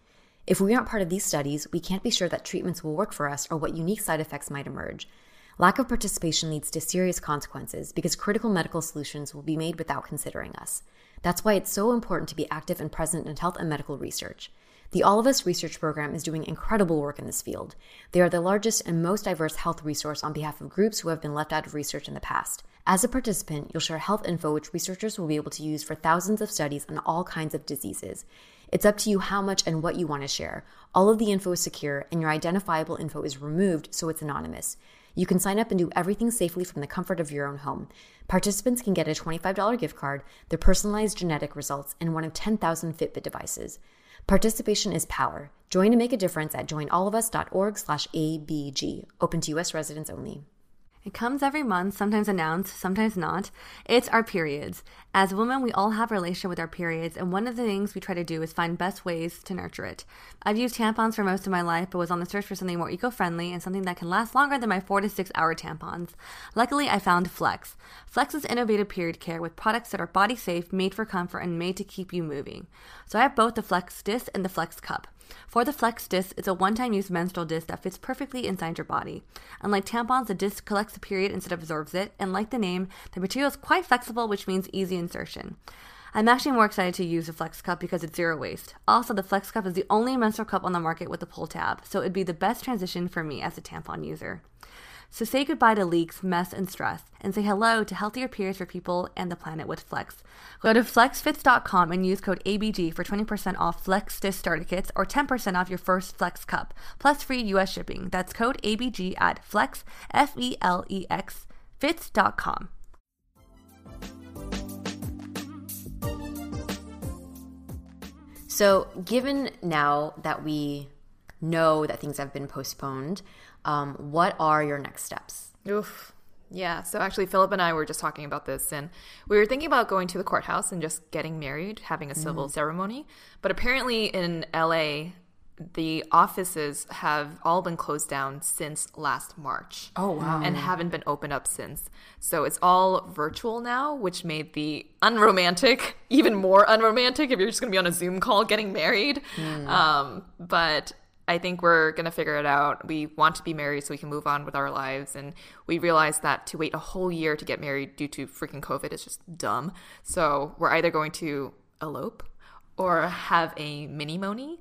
B: If we aren't part of these studies, we can't be sure that treatments will work for us or what unique side effects might emerge. Lack of participation leads to serious consequences because critical medical solutions will be made without considering us. That's why it's so important to be active and present in health and medical research. The All of Us Research Program is doing incredible work in this field. They are the largest and most diverse health resource on behalf of groups who have been left out of research in the past. As a participant, you'll share health info which researchers will be able to use for thousands of studies on all kinds of diseases. It's up to you how much and what you want to share. All of the info is secure, and your identifiable info is removed so it's anonymous. You can sign up and do everything safely from the comfort of your own home. Participants can get a $25 gift card, their personalized genetic results, and one of 10,000 Fitbit devices. Participation is power. Join to make a difference at joinallofus.org/abg. Open to US residents only.
A: It comes every month, sometimes announced, sometimes not. It's our periods. As women, we all have a relationship with our periods, and one of the things we try to do is find best ways to nurture it. I've used tampons for most of my life, but was on the search for something more eco-friendly and something that can last longer than my four to six hour tampons. Luckily, I found Flex. Flex is innovative period care with products that are body safe, made for comfort, and made to keep you moving. So I have both the Flex disc and the Flex cup. For the Flex disc, it's a one time use menstrual disc that fits perfectly inside your body. Unlike tampons, the disc collects the period instead of absorbs it, and like the name, the material is quite flexible, which means easy insertion. I'm actually more excited to use the Flex Cup because it's zero waste. Also, the Flex Cup is the only menstrual cup on the market with a pull tab, so it'd be the best transition for me as a tampon user. So say goodbye to leaks, mess, and stress, and say hello to healthier periods for people and the planet with Flex. Go to flexfits.com and use code ABG for 20% off Flex Disc starter kits or 10% off your first Flex cup, plus free US shipping. That's code ABG at flex, F E L E X, fits.com.
B: So, given now that we know that things have been postponed, um, what are your next steps?
C: Oof. Yeah, so actually, Philip and I were just talking about this, and we were thinking about going to the courthouse and just getting married, having a civil
B: Mm-hmm.
C: ceremony. But apparently, in LA, the offices have all been closed down since last March.
A: Oh, wow.
C: And haven't been opened up since. So it's all virtual now, which made the unromantic even more unromantic if you're just going to be on a Zoom call getting married.
B: Hmm.
C: Um, but I think we're going to figure it out. We want to be married so we can move on with our lives. And we realized that to wait a whole year to get married due to freaking COVID is just dumb. So we're either going to elope or have a minimony,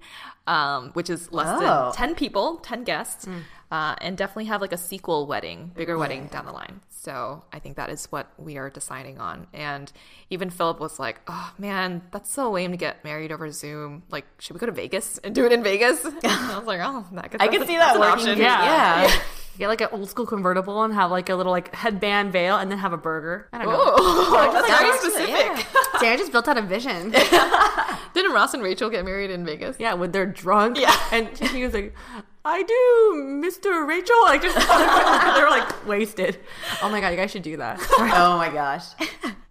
C: um, which is less
B: Oh.
C: than 10 people, 10 guests, uh, and definitely have like a sequel wedding, bigger wedding down the line. So I think that is what we are deciding on. And even Philip was like, oh man, that's so lame to get married over Zoom. Like, should we go to Vegas and do it in Vegas? And I was like, oh, that could, be.
B: I could see that
C: an
B: working.
C: option.
A: Yeah.
B: yeah.
A: Get like an old school convertible and have like a little like headband veil and then have a burger. I don't know.
C: Oh, that's very
B: Actually,
C: specific.
B: yeah.
A: Sarah just built out a vision.
C: Didn't Ross and Rachel get married in Vegas?
A: Yeah, when they're drunk.
C: Yeah.
A: And he was like, I do, Mr. Rachel. Like, just they're like wasted. Oh my God, you guys should do that.
B: Oh my gosh.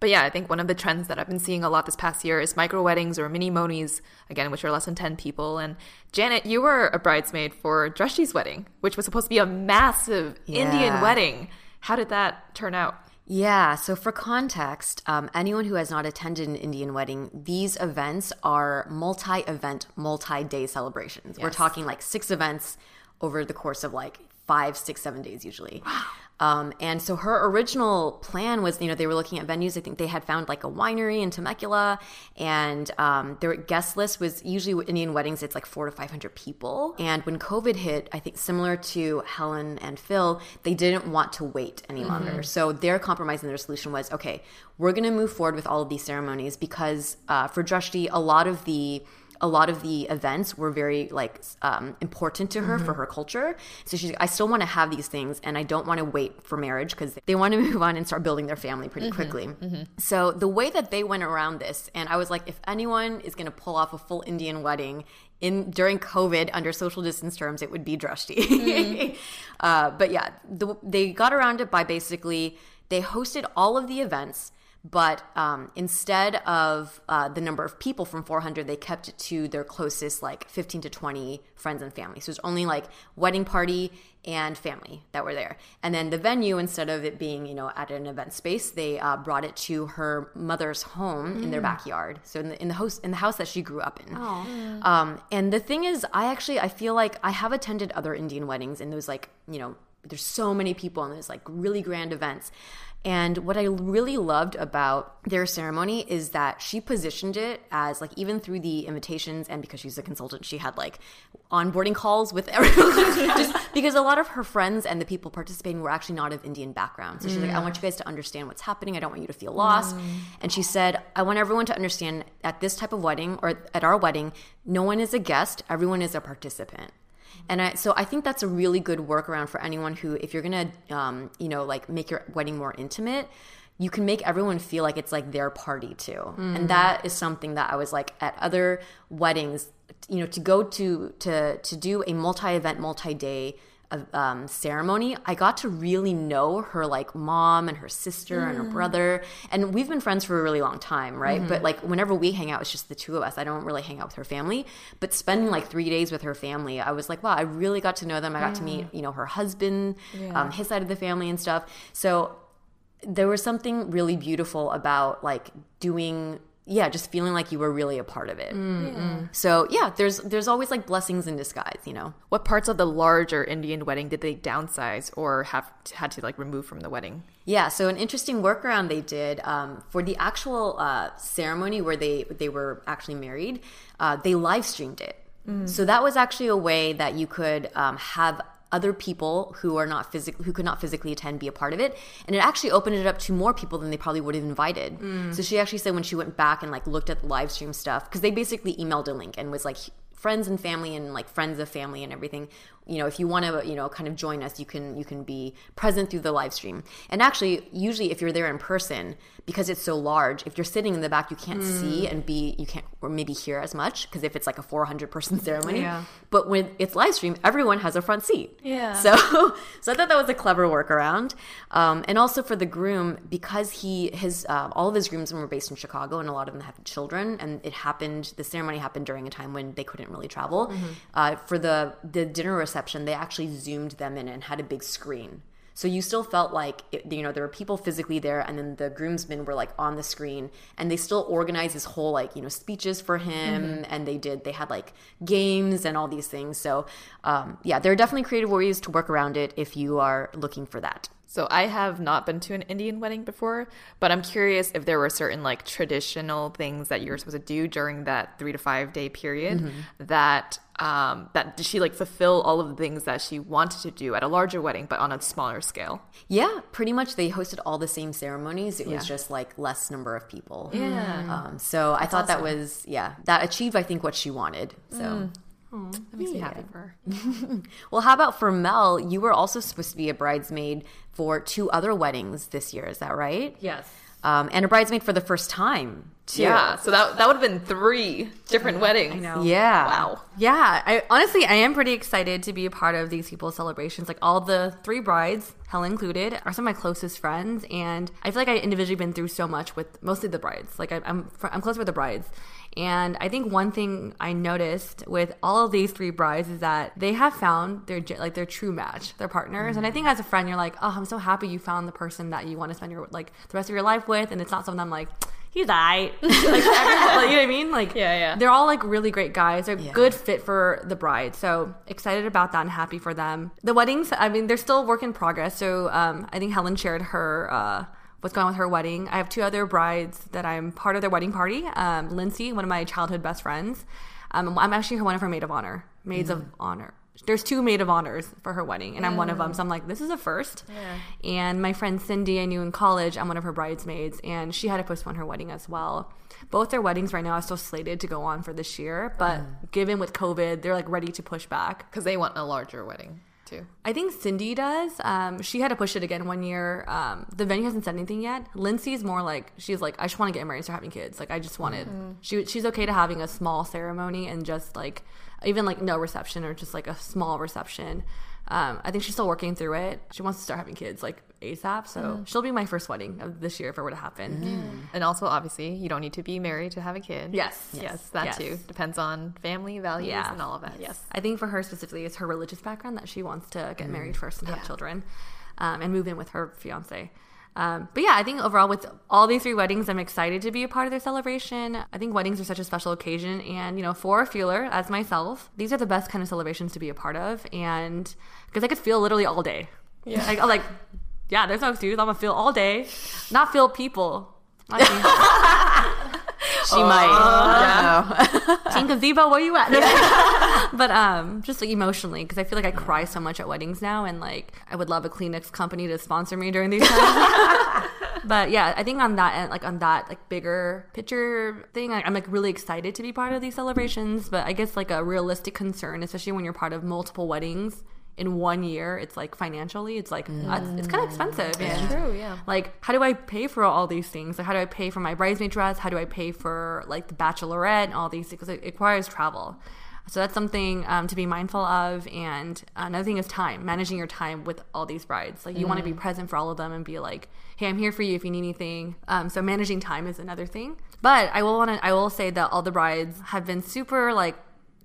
C: But yeah, I think one of the trends that I've been seeing a lot this past year is micro weddings or minimonies, again, which are less than 10 people. And Janet, you were a bridesmaid for Dreshti's wedding, which was supposed to be a massive Indian wedding. How did that turn out?
B: Yeah, so for context, um, anyone who has not attended an Indian wedding, these events are multi event, multi day celebrations. We're talking like six events over the course of like five, six, seven days usually. Um, and so her original plan was, you know, they were looking at venues. I think they had found like a winery in Temecula, and um, their guest list was usually Indian weddings. It's like four to five hundred people. And when COVID hit, I think similar to Helen and Phil, they didn't want to wait any longer. So their compromise and their solution was, okay, we're going to move forward with all of these ceremonies because uh, for Dreshti, a lot of the a lot of the events were very like um, important to her for her culture. So she's, I still want to have these things, and I don't want to wait for marriage because they want to move on and start building their family pretty quickly. So the way that they went around this, and I was like, if anyone is going to pull off a full Indian wedding in during COVID under social distance terms, it would be Dreshti. uh, but yeah, the, they got around it by basically they hosted all of the events but um, instead of uh, the number of people from 400 they kept it to their closest like 15 to 20 friends and family. So it's only like wedding party and family that were there. And then the venue instead of it being you know at an event space they uh, brought it to her mother's home in their backyard. So in the, in the house in the house that she grew up in. Um, and the thing is i actually i feel like i have attended other indian weddings and those like you know there's so many people and there's like really grand events and what I really loved about their ceremony is that she positioned it as like even through the invitations and because she's a consultant, she had like onboarding calls with everyone. Just because a lot of her friends and the people participating were actually not of Indian background. So she's like, I want you guys to understand what's happening. I don't want you to feel lost. Mm. And she said, I want everyone to understand at this type of wedding or at our wedding, no one is a guest, everyone is a participant. And I, so I think that's a really good workaround for anyone who, if you're gonna, um, you know, like make your wedding more intimate, you can make everyone feel like it's like their party too. And that is something that I was like at other weddings, you know, to go to to to do a multi-event, multi-day um, ceremony, I got to really know her like mom and her sister and her brother. And we've been friends for a really long time, right? But like whenever we hang out, it's just the two of us. I don't really hang out with her family. But spending like three days with her family, I was like, wow, I really got to know them. I got to meet, you know, her husband, um, his side of the family and stuff. So there was something really beautiful about like doing yeah just feeling like you were really a part of it. So yeah there's there's always like blessings in disguise you know?
C: What parts of the larger Indian wedding did they downsize or have had to like remove from the wedding?
B: Yeah, so an interesting workaround they did um, for the actual uh, ceremony where they they were actually married, uh, they live streamed it. So that was actually a way that you could um, have other people who are not physical who could not physically attend be a part of it. And it actually opened it up to more people than they probably would have invited. Mm. So she actually said when she went back and like looked at the live stream stuff because they basically emailed a link and was like friends and family and like friends of family and everything you know if you want to you know kind of join us you can you can be present through the live stream. And actually usually if you're there in person because it's so large if you're sitting in the back you can't see and be you can't or maybe hear as much because if it's like a 400 person ceremony.
A: Yeah.
B: but when it's live stream everyone has a front seat.
C: Yeah.
B: so so i thought that was a clever workaround. Um, and also for the groom because he his uh, all of his groomsmen were based in chicago and a lot of them had children and it happened the ceremony happened during a time when they couldn't really travel. Uh, for the the dinner reception they actually zoomed them in and had a big screen So you still felt like, it, you know, there were people physically there and then the groomsmen were like on the screen and they still organized this whole like, you know, speeches for him
C: Mm-hmm.
B: and they did, they had like games and all these things. So um, yeah, there are definitely creative ways to work around it if you are looking for that.
C: So I have not been to an Indian wedding before, but I'm curious if there were certain like traditional things that you were supposed to do during that three to five day period
B: Mm-hmm.
C: that um that did she like fulfill all of the things that she wanted to do at a larger wedding but on a smaller scale.
B: Yeah, pretty much they hosted all the same ceremonies. It
C: Yeah.
B: was just like less number of people.
C: Yeah.
B: Um, so I thought that was, yeah, that achieved, I think, what she wanted. So.
C: That makes me happy for her.
B: Well, how about for Mel? You were also supposed to be a bridesmaid for two other weddings this year. Is that right?
A: Yes.
B: Um, and a bridesmaid for the first time, too.
C: Yeah, so that that would have been three different weddings.
A: I know.
B: Yeah.
C: Wow.
A: Yeah, I honestly I am pretty excited to be a part of these people's celebrations. Like all the three brides, Helen included, are some of my closest friends, and I feel like I individually been through so much with mostly the brides. Like I, I'm fr- I'm close with the brides, and I think one thing I noticed with all of these three brides is that they have found their like their true match, their partners. And I think as a friend, you're like, oh, I'm so happy you found the person that you want to spend your like the rest of your life with, and it's not someone I'm like. He's alright. like, everyone- like, you know what I mean? Like,
C: Yeah, yeah.
A: They're all like really great guys. They're good fit for the bride. So excited about that and happy for them. The weddings, I mean, they're still work in progress. So um, I think Helen shared her uh, what's going on with her wedding. I have two other brides that I'm part of their wedding party. Um, Lindsay, one of my childhood best friends. Um, I'm actually her one of her maid of honor, maids of honor. There's two maid of honors for her wedding, and I'm one of them. So I'm like, this is a first. And my friend Cindy, I knew in college, I'm one of her bridesmaids, and she had to postpone her wedding as well. Both their weddings right now are still slated to go on for this year, but given with COVID, they're like ready to push back.
C: Because they want a larger wedding too.
A: I think Cindy does. Um, she had to push it again one year. Um, the venue hasn't said anything yet. Lindsay's more like she's like I just want to get married and start having kids. Like I just wanted. She she's okay to having a small ceremony and just like even like no reception or just like a small reception. Um, I think she's still working through it. She wants to start having kids like ASAP. So she'll be my first wedding of this year if it were to happen.
C: And also, obviously, you don't need to be married to have a kid.
A: Yes.
C: Yes, that
A: Yes.
C: too. Depends on family values
A: Yeah.
C: and all of that. Yes.
A: I think for her specifically, it's her religious background that she wants to get married first and have children, um, and move in with her fiance. Um, but yeah, I think overall with all these three weddings, I'm excited to be a part of their celebration. I think weddings are such a special occasion, and you know, for a feeler as myself, these are the best kind of celebrations to be a part of, and because I could feel literally all day. Yeah, like, I'm like, yeah, there's no excuse. I'm gonna feel all day, not feel people.
B: She might.
A: Team Gazebo, where you at? but um, just like emotionally, because I feel like I cry so much at weddings now, and like I would love a Kleenex company to sponsor me during these times. but yeah, I think on that end, like on that like bigger picture thing, I, I'm like really excited to be part of these celebrations. But I guess like a realistic concern, especially when you're part of multiple weddings in one year, it's like financially, it's like uh, it's kind of expensive. and
C: True, yeah.
A: like how do i pay for all these things? Like how do i pay for my bridesmaid dress? How do i pay for like the bachelorette and all these things? 'Cause it requires travel. So that's something um, to be mindful of and another thing is time managing your time with all these brides. Like you want to be present for all of them and be like hey i'm here for you if you need anything. Um, so managing time is another thing. But i will want to i will say that all the brides have been super like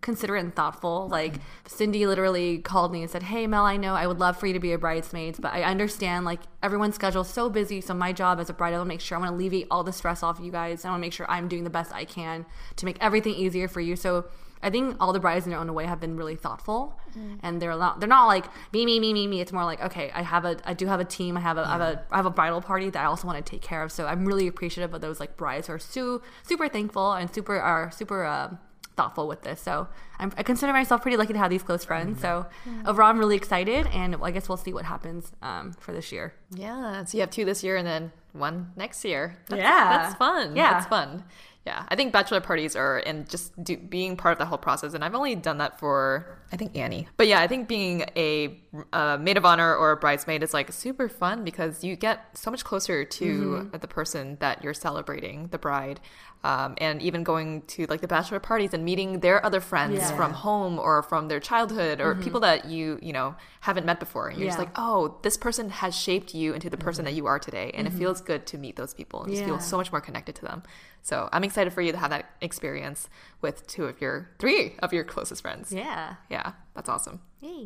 A: considerate and thoughtful. Like Cindy literally called me and said, "Hey Mel, I know I would love for you to be a bridesmaid, but I understand like everyone's schedule is so busy. So my job as a bride, I want to make sure I want to alleviate all the stress off you guys. I want to make sure I'm doing the best I can to make everything easier for you." So I think all the brides in their own way have been really thoughtful, and they're not they're not like me me me me me. It's more like okay, I have a I do have a team. I have a I have a I have a bridal party that I also want to take care of. So I'm really appreciative of those like brides who are su- super thankful and super are super. Uh, thoughtful with this. So I'm, I consider myself pretty lucky to have these close friends. So overall, I'm really excited, and I guess we'll see what happens um, for this year.
C: Yeah. So you have two this year and then one next year. That's,
A: Yeah.
C: That's fun.
A: Yeah.
C: That's fun. Yeah. I think bachelor parties are, and just do, being part of the whole process. And I've only done that for, I think, Annie. But yeah, I think being a, uh maid of honor or a bridesmaid is like super fun because you get so much closer to the person that you're celebrating, the bride. Um, and even going to like the bachelor parties and meeting their other friends
A: Yeah.
C: from home or from their childhood or mm-hmm. people that you you know haven't met before. And you're just like oh this person has shaped you into the person mm-hmm. that you are today. And it mm-hmm. feels good to meet those people and just feel so much more connected to them. So i'm excited for you to have that experience with two of your three of your closest friends
A: Yeah.
C: yeah that's awesome.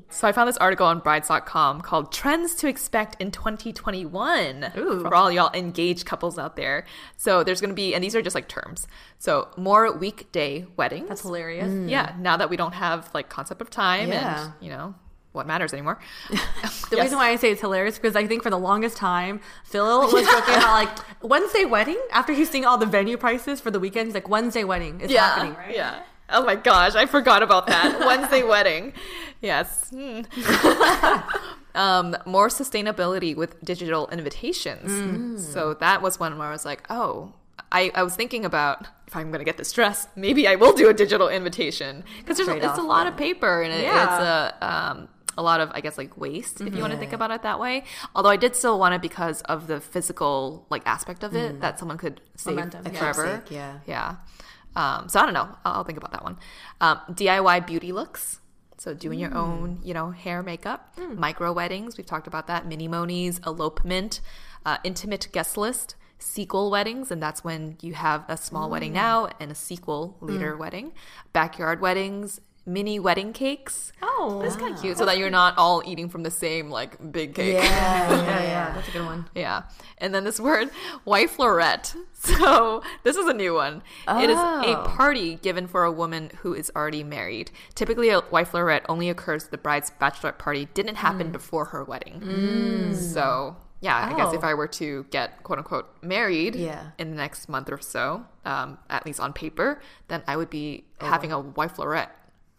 C: So I found this article on brides.com called Trends to Expect in 2021 for all y'all engaged couples out there. So there's going to be, and these are just like terms. So more weekday weddings.
A: That's hilarious. Mm.
C: Yeah, now that we don't have like concept of time
B: Yeah.
C: and, you know, what matters anymore.
A: The reason why I say it's hilarious because I think for the longest time, Phil was joking about like Wednesday wedding after he's seeing all the venue prices for the weekend. He's like Wednesday wedding is happening, right?
C: Yeah. Oh my gosh, I forgot about that. Wednesday wedding. Yes. Hmm. um, more sustainability with digital invitations.
A: Mm.
C: So that was one where I was like, oh, I, I was thinking about if I'm going to get this dress, maybe I will do a digital invitation because there's it's a lot of paper and it,
A: Yeah.
C: it's a um, a lot of I guess like waste if you want to think about it that way. Although I did still want it because of the physical like aspect of it that someone could save
A: Momentum,
C: forever.
B: Keepsake, yeah.
C: Yeah. Um, so I don't know. I'll, I'll think about that one. Um, DIY beauty looks. So doing your own, you know, hair, makeup, micro weddings. We've talked about that. Minimonies, elopement, uh, intimate guest list, sequel weddings, and that's when you have a small wedding now and a sequel later wedding. Backyard weddings, mini wedding cakes.
A: Oh,
C: That's kind of cute, so that you're not all eating from the same like big cake.
B: Yeah,
A: yeah, yeah, that's a good one.
C: Yeah. And then this word, wifeorette. So this is a new one. It is a
B: Oh.
C: party given for a woman who is already married. Typically, a wifeorette only occurs if the bride's bachelorette party didn't happen before her wedding. So yeah, I guess if
A: Oh.
C: I were to get quote unquote married
B: Yeah.
C: in the next month or so, um, at least on paper, then I would be having a wifeorette.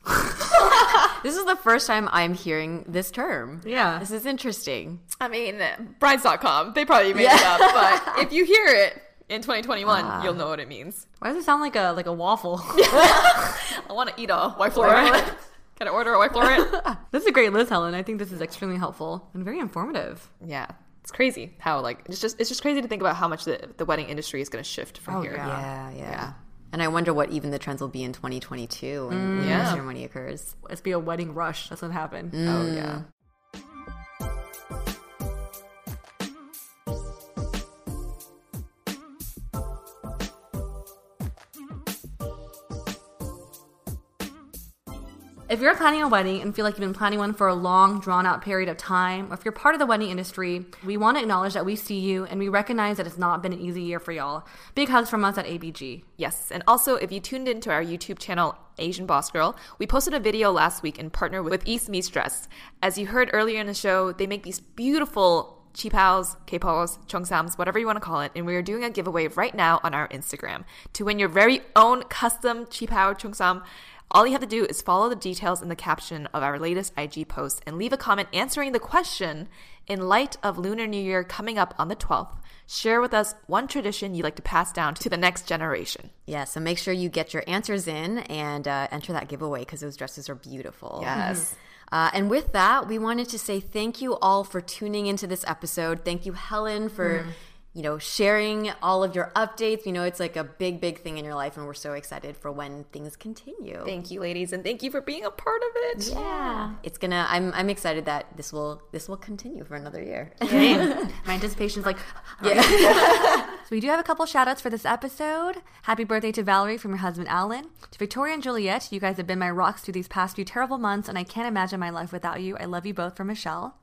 B: This is the first time I'm hearing this term.
A: Yeah.
B: This is interesting.
C: I mean, brides.com, they probably made it up, but if you hear it in 2021, ah. you'll know what it means.
A: Why does it sound like a like a waffle?
C: I want to eat a wife Lorette. Can I order a wife Lorette?
A: this is a great list, Helen. I think this is extremely helpful and very informative.
C: yeah, it's crazy how like it's just it's just crazy to think about how much the, the wedding industry is going to shift from
A: Oh,
C: here.
A: yeah.
B: Yeah, yeah. And I wonder what even the trends will be in 2022 when, mm. when
C: Yeah.
B: the ceremony occurs.
A: Let's be a wedding rush. That's what happened. Mm.
C: Oh yeah.
A: If you're planning a wedding and feel like you've been planning one for a long, drawn out period of time, or if you're part of the wedding industry, we want to acknowledge that we see you and we recognize that it's not been an easy year for y'all. Big hugs from us at ABG.
C: Yes, and also if you tuned into our YouTube channel Asian Boss Girl, we posted a video last week in partner with East Meets Dress. As you heard earlier in the show, they make these beautiful chipaos, kpos, cheongsams, whatever you want to call it, and we are doing a giveaway right now on our Instagram to win your very own custom chipao cheongsam. All you have to do is follow the details in the caption of our latest IG post and leave a comment answering the question in light of Lunar New Year coming up on the 12th. Share with us one tradition you'd like to pass down to the next generation.
B: Yeah, so make sure you get your answers in and uh, enter that giveaway because those dresses are beautiful.
C: Yes.
B: Uh, and with that, we wanted to say thank you all for tuning into this episode. Thank you, Helen, for you know sharing all of your updates. We know it's like a big, big thing in your life, and we're so excited for when things continue.
C: Thank you, ladies, and thank you for being a part of it.
B: yeah, it's gonna. I'm I'm excited that this will this will continue for another year.
A: My anticipation's like, yeah. so we do have a couple shout outs for this episode. Happy birthday to Valerie from your husband Alan. To Victoria and Juliet, you guys have been my rocks through these past few terrible months, and I can't imagine my life without you. I love you both from Michelle.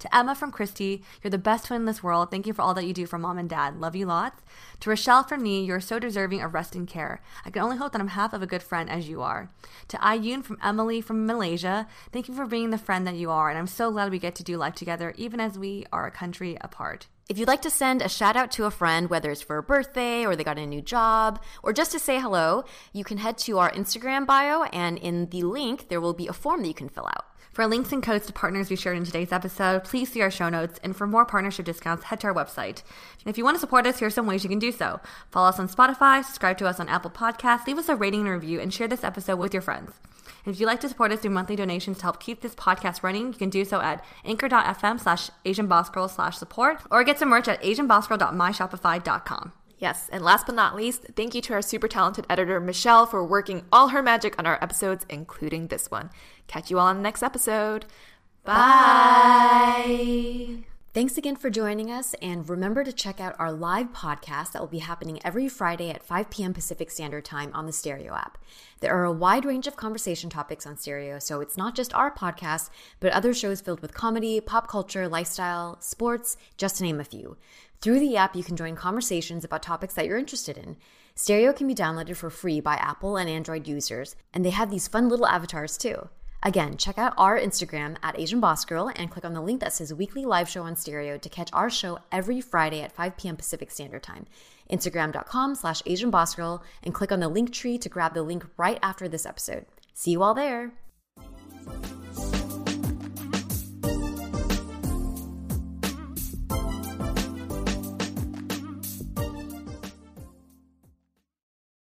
A: To Emma from Christy, you're the best twin in this world. Thank you for all that you do for mom and dad. Love you lots. To Rochelle from me, you're so deserving of rest and care. I can only hope that I'm half of a good friend as you are. To Ayun from Emily from Malaysia, thank you for being the friend that you are, and I'm so glad we get to do life together, even as we are a country apart.
B: If you'd like to send a shout out to a friend, whether it's for a birthday or they got a new job or just to say hello, you can head to our Instagram bio and in the link there will be a form that you can fill out.
A: For links and codes to partners we shared in today's episode, please see our show notes. And for more partnership discounts, head to our website. And if you want to support us, here's some ways you can do so. Follow us on Spotify, subscribe to us on Apple Podcasts, leave us a rating and review, and share this episode with your friends. And if you'd like to support us through monthly donations to help keep this podcast running, you can do so at anchor.fm slash asianbossgirl slash support or get some merch at asianbossgirl.myshopify.com.
C: Yes, and last but not least, thank you to our super talented editor, Michelle, for working all her magic on our episodes, including this one. Catch you all on the next episode. Bye.
B: Thanks again for joining us, and remember to check out our live podcast that will be happening every Friday at 5 p.m. Pacific Standard Time on the Stereo app. There are a wide range of conversation topics on Stereo, so it's not just our podcast, but other shows filled with comedy, pop culture, lifestyle, sports, just to name a few. Through the app, you can join conversations about topics that you're interested in. Stereo can be downloaded for free by Apple and Android users, and they have these fun little avatars too. Again, check out our Instagram at Asian Boss Girl and click on the link that says weekly live show on stereo to catch our show every Friday at 5 p.m. Pacific Standard Time. Instagram.com slash Asian Boss Girl and click on the Linktree to grab the link right after this episode. See you all there.